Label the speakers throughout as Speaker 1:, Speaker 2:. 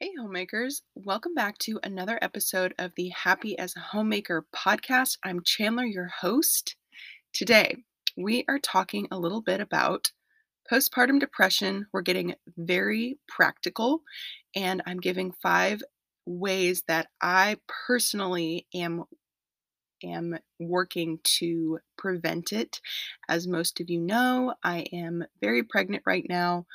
Speaker 1: Hey, homemakers. Welcome back to another episode of the Happy as a Homemaker podcast. I'm Chandler, your host. Today, we are talking a little bit about postpartum depression. We're getting very practical, and I'm giving five ways that I personally am am working to prevent it. As most of you know, I am very pregnant right now.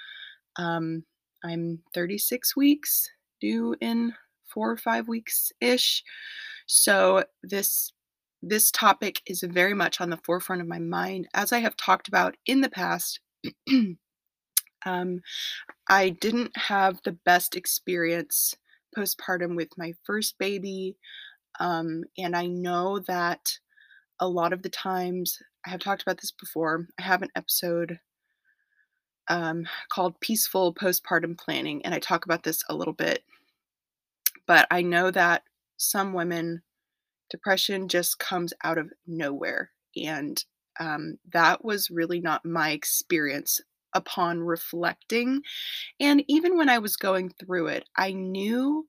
Speaker 1: Um, I'm 36 weeks, due in four or five weeks ish. So this this topic is very much on the forefront of my mind, as I have talked about in the past. um, I didn't have the best experience postpartum with my first baby, um, and I know that a lot of the times I have talked about this before. I have an episode um, called Peaceful Postpartum Planning, and I talk about this a little bit. But I know that some women, depression just comes out of nowhere. And um, that was really not my experience upon reflecting. And even when I was going through it, I knew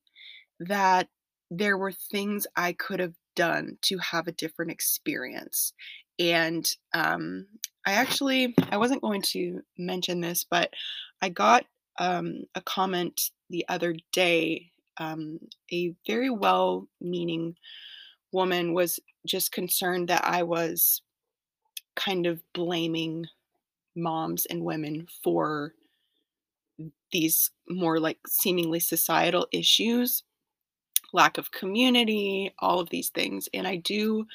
Speaker 1: that there were things I could have done to have a different experience. And um, I actually, I wasn't going to mention this, but I got um, a comment the other day. Um, a very well meaning woman was just concerned that I was kind of blaming moms and women for these more like seemingly societal issues, lack of community, all of these things. And I do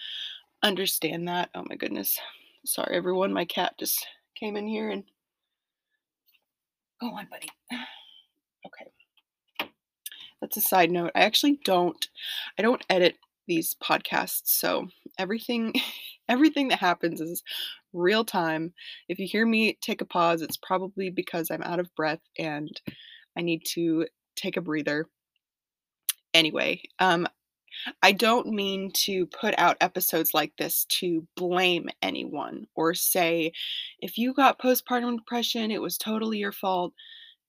Speaker 1: understand that. Oh my goodness. Sorry, everyone. My cat just came in here and. Go on, buddy. Okay. That's a side note. I actually don't. I don't edit these podcasts, so everything, everything that happens is real time. If you hear me take a pause, it's probably because I'm out of breath and I need to take a breather. Anyway, um, I don't mean to put out episodes like this to blame anyone or say, if you got postpartum depression, it was totally your fault.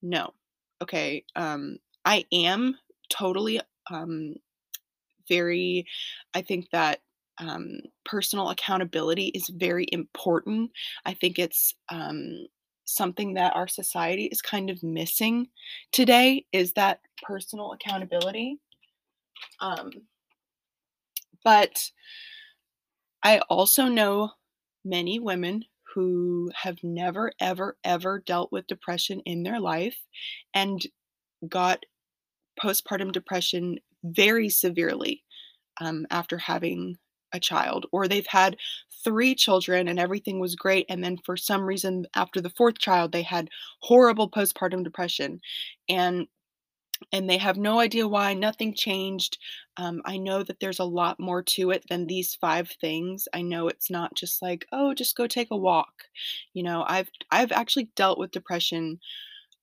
Speaker 1: No. Okay. Um, I am totally um, very, I think that um, personal accountability is very important. I think it's um, something that our society is kind of missing today is that personal accountability. Um, but I also know many women who have never, ever, ever dealt with depression in their life and got postpartum depression very severely um, after having a child, or they've had three children and everything was great. And then for some reason, after the fourth child, they had horrible postpartum depression. And and they have no idea why nothing changed. Um, I know that there's a lot more to it than these five things. I know it's not just like, oh, just go take a walk. You know, I've I've actually dealt with depression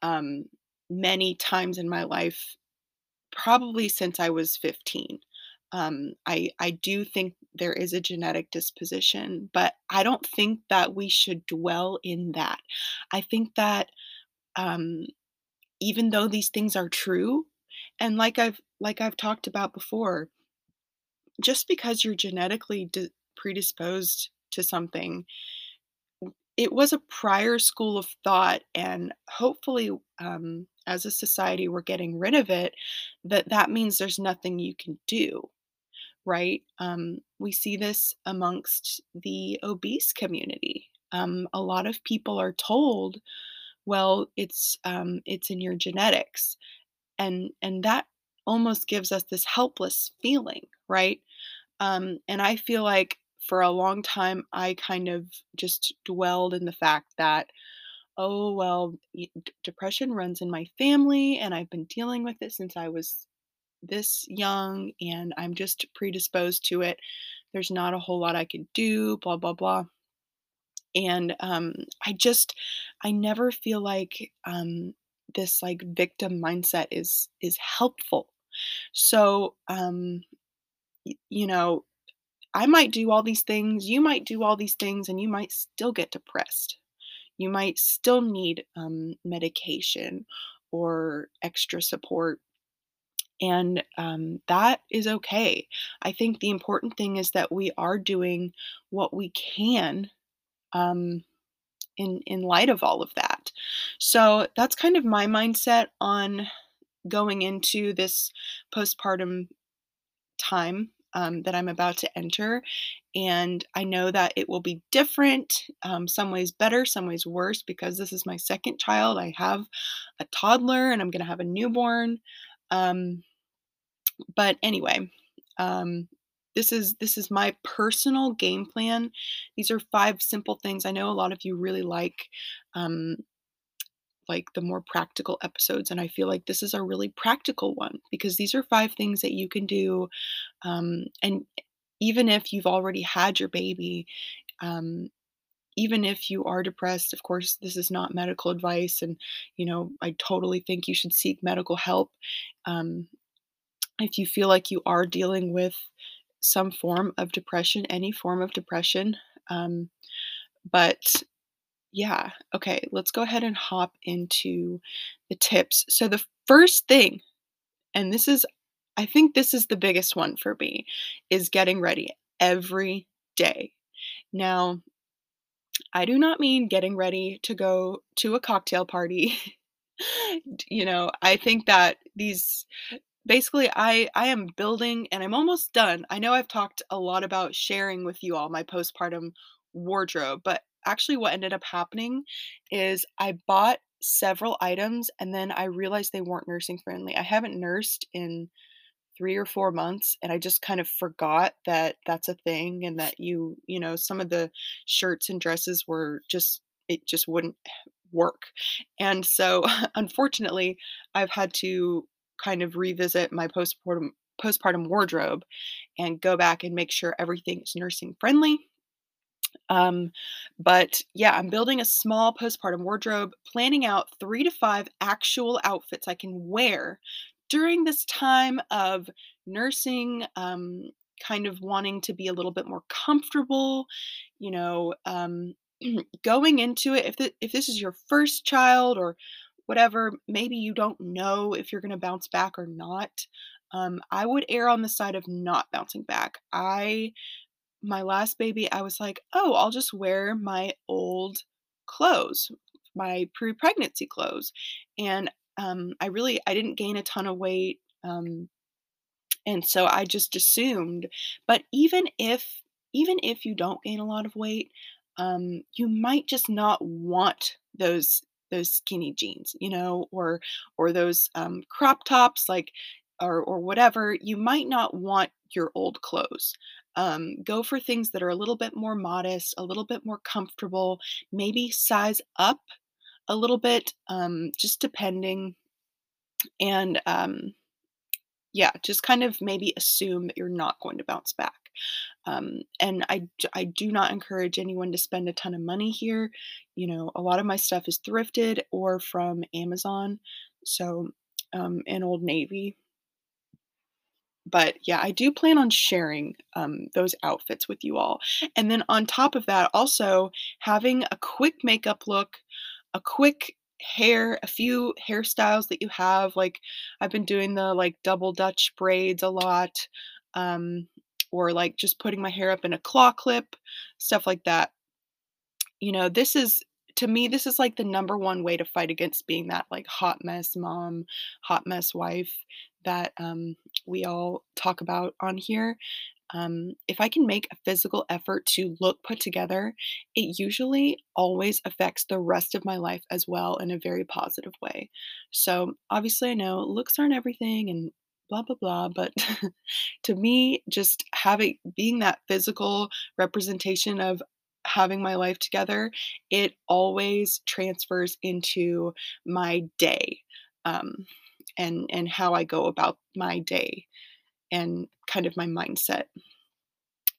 Speaker 1: um, many times in my life, probably since I was 15. Um, I I do think there is a genetic disposition, but I don't think that we should dwell in that. I think that um, even though these things are true and like I've like I've talked about before, just because you're genetically di- predisposed to something, it was a prior school of thought, and hopefully, um, as a society, we're getting rid of it. That that means there's nothing you can do, right? Um, we see this amongst the obese community. Um, a lot of people are told well it's um, it's in your genetics and and that almost gives us this helpless feeling right? Um, and i feel like for a long time i kind of just dwelled in the fact that oh well d- depression runs in my family and i've been dealing with it since i was this young and i'm just predisposed to it. There's not a whole lot i can do blah blah blah and um, i just i never feel like um, this like victim mindset is is helpful so um, y- you know i might do all these things you might do all these things and you might still get depressed you might still need um, medication or extra support And um, that is okay. I think the important thing is that we are doing what we can um, in in light of all of that. So that's kind of my mindset on going into this postpartum time um, that I'm about to enter. And I know that it will be different, um, some ways better, some ways worse, because this is my second child. I have a toddler and I'm going to have a newborn. Um, but anyway, um, this is this is my personal game plan. These are five simple things. I know a lot of you really like um, like the more practical episodes, and I feel like this is a really practical one because these are five things that you can do. Um, and even if you've already had your baby, um, even if you are depressed, of course, this is not medical advice, and you know, I totally think you should seek medical help. Um, if you feel like you are dealing with some form of depression, any form of depression. Um, but yeah, okay, let's go ahead and hop into the tips. So, the first thing, and this is, I think this is the biggest one for me, is getting ready every day. Now, I do not mean getting ready to go to a cocktail party. you know, I think that these basically I I am building and I'm almost done. I know I've talked a lot about sharing with you all my postpartum wardrobe, but actually what ended up happening is I bought several items and then I realized they weren't nursing friendly. I haven't nursed in 3 or 4 months and I just kind of forgot that that's a thing and that you, you know, some of the shirts and dresses were just it just wouldn't work. And so unfortunately, I've had to kind of revisit my postpartum postpartum wardrobe and go back and make sure everything is nursing friendly. Um, but yeah, I'm building a small postpartum wardrobe, planning out three to five actual outfits I can wear during this time of nursing, um, kind of wanting to be a little bit more comfortable, you know, um, going into it. If, if this is your first child or whatever, maybe you don't know if you're going to bounce back or not. Um, I would err on the side of not bouncing back. I, my last baby, I was like, oh, I'll just wear my old clothes, my pre pregnancy clothes. And um, I really, I didn't gain a ton of weight. Um, and so I just assumed, but even if, even if you don't gain a lot of weight, um, you might just not want those those skinny jeans, you know, or or those um, crop tops, like or or whatever. You might not want your old clothes. Um, go for things that are a little bit more modest, a little bit more comfortable. Maybe size up a little bit, um, just depending. And um, yeah, just kind of maybe assume that you're not going to bounce back. Um, and I, I do not encourage anyone to spend a ton of money here. You know, a lot of my stuff is thrifted or from Amazon. So, um, in Old Navy. But yeah, I do plan on sharing um, those outfits with you all. And then on top of that, also having a quick makeup look, a quick hair, a few hairstyles that you have. Like I've been doing the like double Dutch braids a lot. Um, or like just putting my hair up in a claw clip, stuff like that. You know, this is to me this is like the number one way to fight against being that like hot mess mom, hot mess wife that um, we all talk about on here. Um, if I can make a physical effort to look put together, it usually always affects the rest of my life as well in a very positive way. So, obviously, I know looks aren't everything and blah blah blah but to me just having being that physical representation of having my life together it always transfers into my day um, and and how i go about my day and kind of my mindset.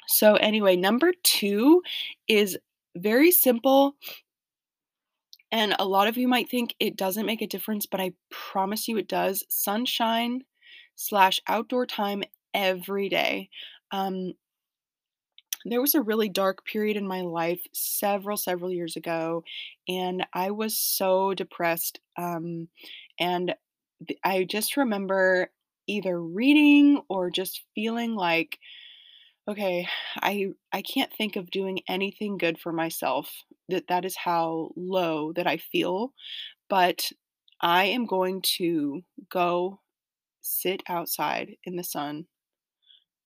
Speaker 1: So anyway number two is very simple and a lot of you might think it doesn't make a difference but i promise you it does. Sunshine slash outdoor time every day. Um, there was a really dark period in my life several several years ago and i was so depressed um, and th- i just remember either reading or just feeling like okay, I I can't think of doing anything good for myself. That that is how low that I feel, but I am going to go sit outside in the sun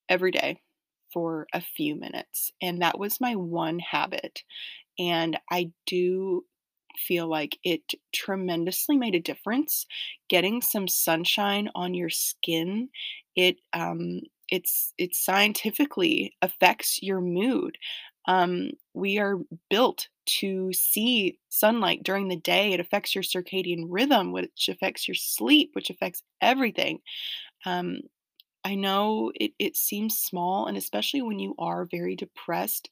Speaker 1: every day for a few minutes. And that was my one habit. And I do feel like it tremendously made a difference getting some sunshine on your skin it um it's it scientifically affects your mood um we are built to see sunlight during the day it affects your circadian rhythm which affects your sleep which affects everything um I know it, it seems small, and especially when you are very depressed,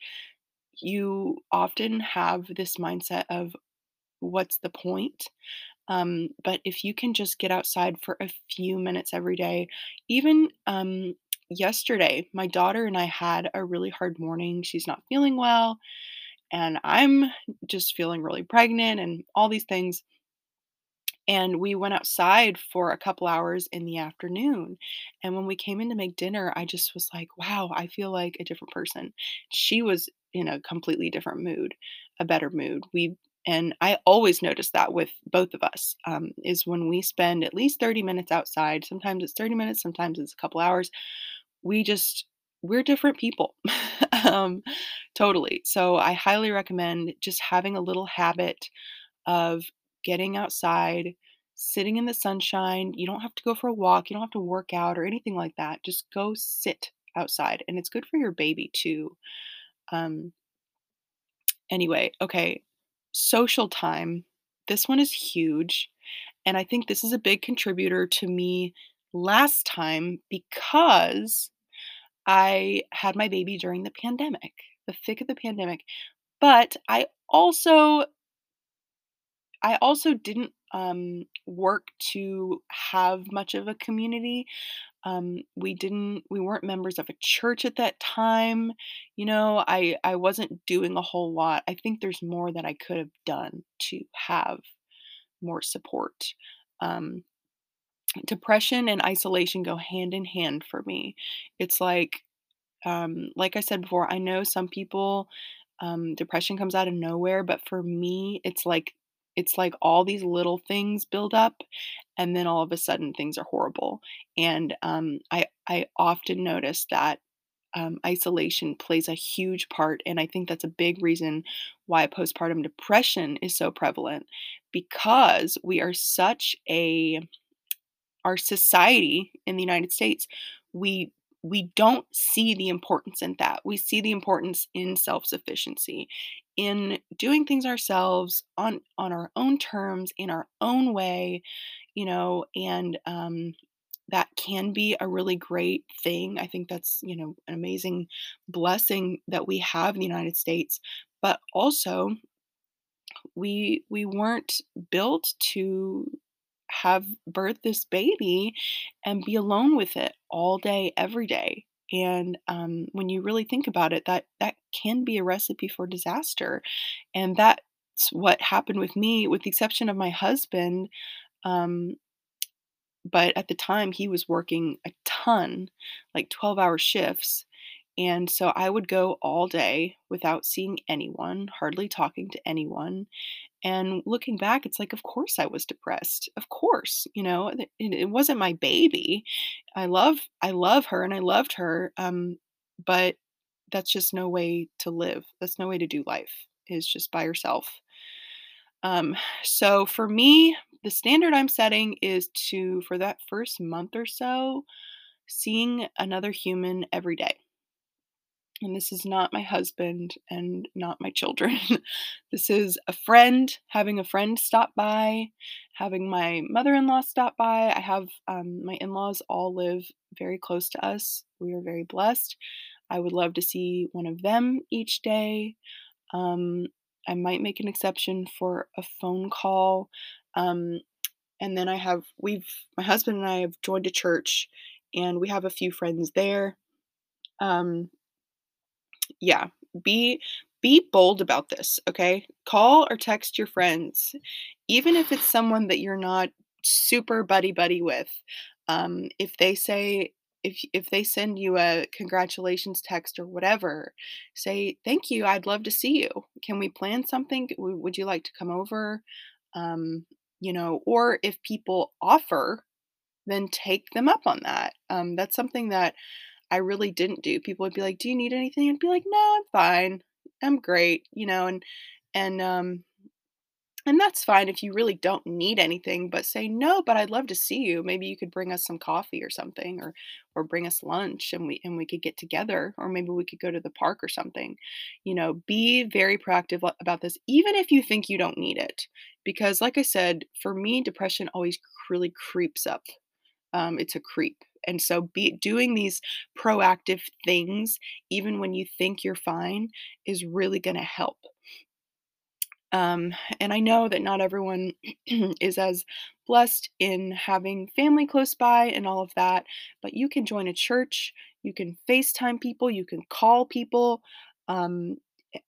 Speaker 1: you often have this mindset of what's the point? Um, but if you can just get outside for a few minutes every day, even um, yesterday, my daughter and I had a really hard morning. She's not feeling well, and I'm just feeling really pregnant and all these things. And we went outside for a couple hours in the afternoon. And when we came in to make dinner, I just was like, wow, I feel like a different person. She was in a completely different mood, a better mood. We and I always notice that with both of us um, is when we spend at least 30 minutes outside. Sometimes it's 30 minutes, sometimes it's a couple hours. We just we're different people. um, totally. So I highly recommend just having a little habit of getting outside, sitting in the sunshine. You don't have to go for a walk, you don't have to work out or anything like that. Just go sit outside, and it's good for your baby too. Um, anyway, okay, social time. This one is huge, and I think this is a big contributor to me last time because I had my baby during the pandemic, the thick of the pandemic. But I also I also didn't um, work to have much of a community. Um, we didn't we weren't members of a church at that time. You know, I I wasn't doing a whole lot. I think there's more that I could have done to have more support. Um, depression and isolation go hand in hand for me. It's like um, like I said before, I know some people um, depression comes out of nowhere, but for me, it's like it's like all these little things build up, and then all of a sudden things are horrible. And um, I I often notice that um, isolation plays a huge part, and I think that's a big reason why postpartum depression is so prevalent because we are such a our society in the United States we we don't see the importance in that. We see the importance in self-sufficiency, in doing things ourselves on on our own terms, in our own way, you know, and um, that can be a really great thing. I think that's, you know, an amazing blessing that we have in the United States. But also, we we weren't built to have birth this baby and be alone with it all day every day and um, when you really think about it that that can be a recipe for disaster and that's what happened with me with the exception of my husband um, but at the time he was working a ton like 12 hour shifts and so I would go all day without seeing anyone, hardly talking to anyone. And looking back, it's like, of course I was depressed. Of course, you know, it, it wasn't my baby. I love, I love her and I loved her. Um, but that's just no way to live. That's no way to do life is just by yourself. Um, so for me, the standard I'm setting is to, for that first month or so, seeing another human every day and this is not my husband and not my children. this is a friend, having a friend stop by, having my mother in law stop by. I have um, my in laws all live very close to us. We are very blessed. I would love to see one of them each day. Um, I might make an exception for a phone call. Um, and then I have, we've, my husband and I have joined a church and we have a few friends there. Um, yeah, be be bold about this, okay? Call or text your friends, even if it's someone that you're not super buddy buddy with. Um, if they say, if if they send you a congratulations text or whatever, say thank you. I'd love to see you. Can we plan something? Would you like to come over? Um, you know, or if people offer, then take them up on that. Um, that's something that I really didn't do. People would be like, "Do you need anything?" I'd be like, "No, I'm fine. I'm great." You know, and and um and that's fine if you really don't need anything, but say, "No, but I'd love to see you. Maybe you could bring us some coffee or something or or bring us lunch and we and we could get together or maybe we could go to the park or something." You know, be very proactive about this even if you think you don't need it. Because like I said, for me depression always really creeps up. Um, it's a creep. And so be doing these proactive things even when you think you're fine is really going to help. Um, and I know that not everyone is as blessed in having family close by and all of that, but you can join a church, you can FaceTime people, you can call people. Um,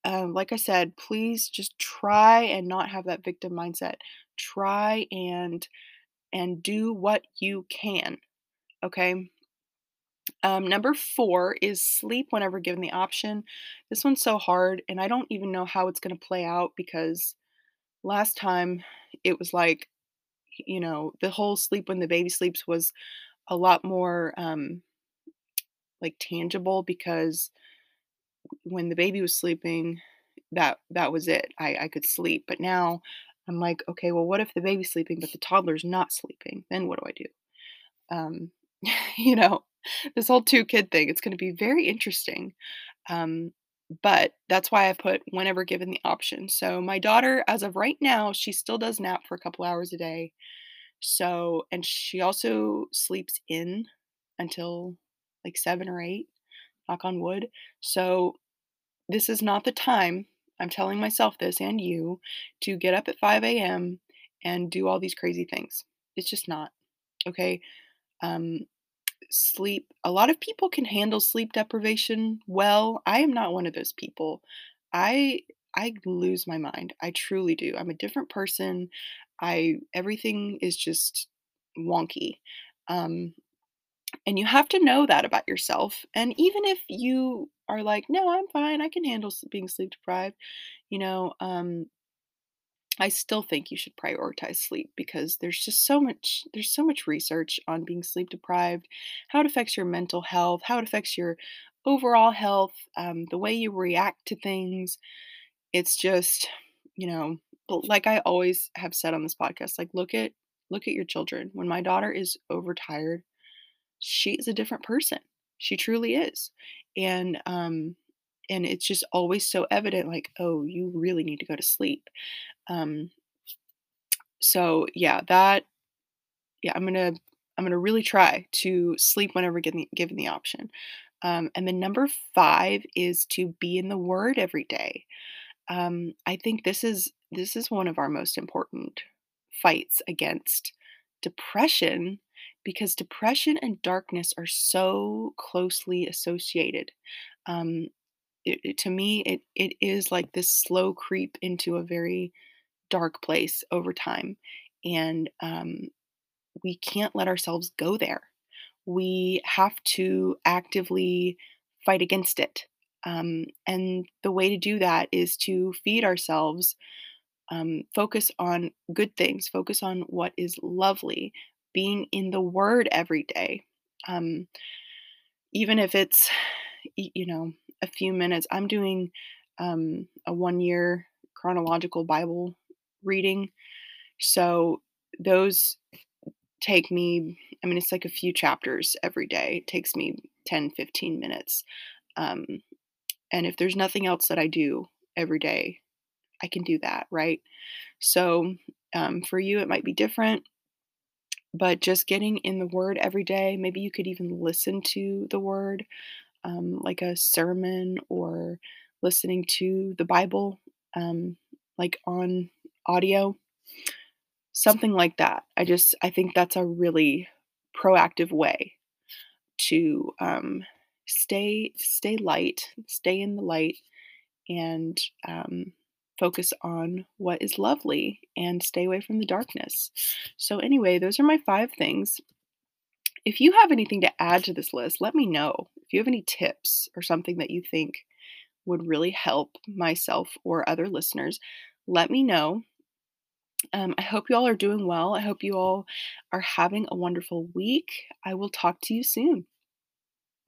Speaker 1: uh, like I said, please just try and not have that victim mindset. Try and and do what you can. Okay. Um, number four is sleep whenever given the option. This one's so hard, and I don't even know how it's going to play out because Last time it was like, you know, the whole sleep when the baby sleeps was a lot more um like tangible because when the baby was sleeping, that that was it. I I could sleep. But now I'm like, okay, well what if the baby's sleeping but the toddler's not sleeping? Then what do I do? Um you know, this whole two kid thing, it's going to be very interesting. Um, but that's why I put whenever given the option. So my daughter, as of right now, she still does nap for a couple hours a day. So, and she also sleeps in until like seven or eight, knock on wood. So this is not the time. I'm telling myself this and you to get up at 5 a.m. and do all these crazy things. It's just not. Okay. Um, sleep a lot of people can handle sleep deprivation well. I am not one of those people. I I lose my mind. I truly do. I'm a different person. I everything is just wonky. Um and you have to know that about yourself. And even if you are like, "No, I'm fine. I can handle being sleep deprived." You know, um I still think you should prioritize sleep because there's just so much there's so much research on being sleep deprived, how it affects your mental health, how it affects your overall health, um, the way you react to things. It's just, you know, like I always have said on this podcast, like look at look at your children. When my daughter is overtired, she's a different person. She truly is. And um and it's just always so evident like, oh, you really need to go to sleep. Um so yeah, that yeah, I'm gonna I'm gonna really try to sleep whenever given given the option. Um, and then number five is to be in the Word every day. Um, I think this is this is one of our most important fights against depression because depression and darkness are so closely associated. Um, it, it- to me, it it is like this slow creep into a very dark place over time, and um, we can't let ourselves go there. We have to actively fight against it. Um, and the way to do that is to feed ourselves, um, focus on good things, focus on what is lovely, being in the Word every day. Um, even if it's, you know, a few minutes. I'm doing um, a one year chronological Bible reading. So those take me I mean, it's like a few chapters every day. It takes me 10, 15 minutes. Um, and if there's nothing else that I do every day, I can do that, right? So um, for you, it might be different, but just getting in the Word every day, maybe you could even listen to the Word, um, like a sermon or listening to the Bible, um, like on audio, something like that. I just, I think that's a really proactive way to um, stay stay light, stay in the light, and um, focus on what is lovely and stay away from the darkness. So anyway, those are my five things. If you have anything to add to this list, let me know. If you have any tips or something that you think would really help myself or other listeners, let me know. Um, I hope you all are doing well. I hope you all are having a wonderful week. I will talk to you soon.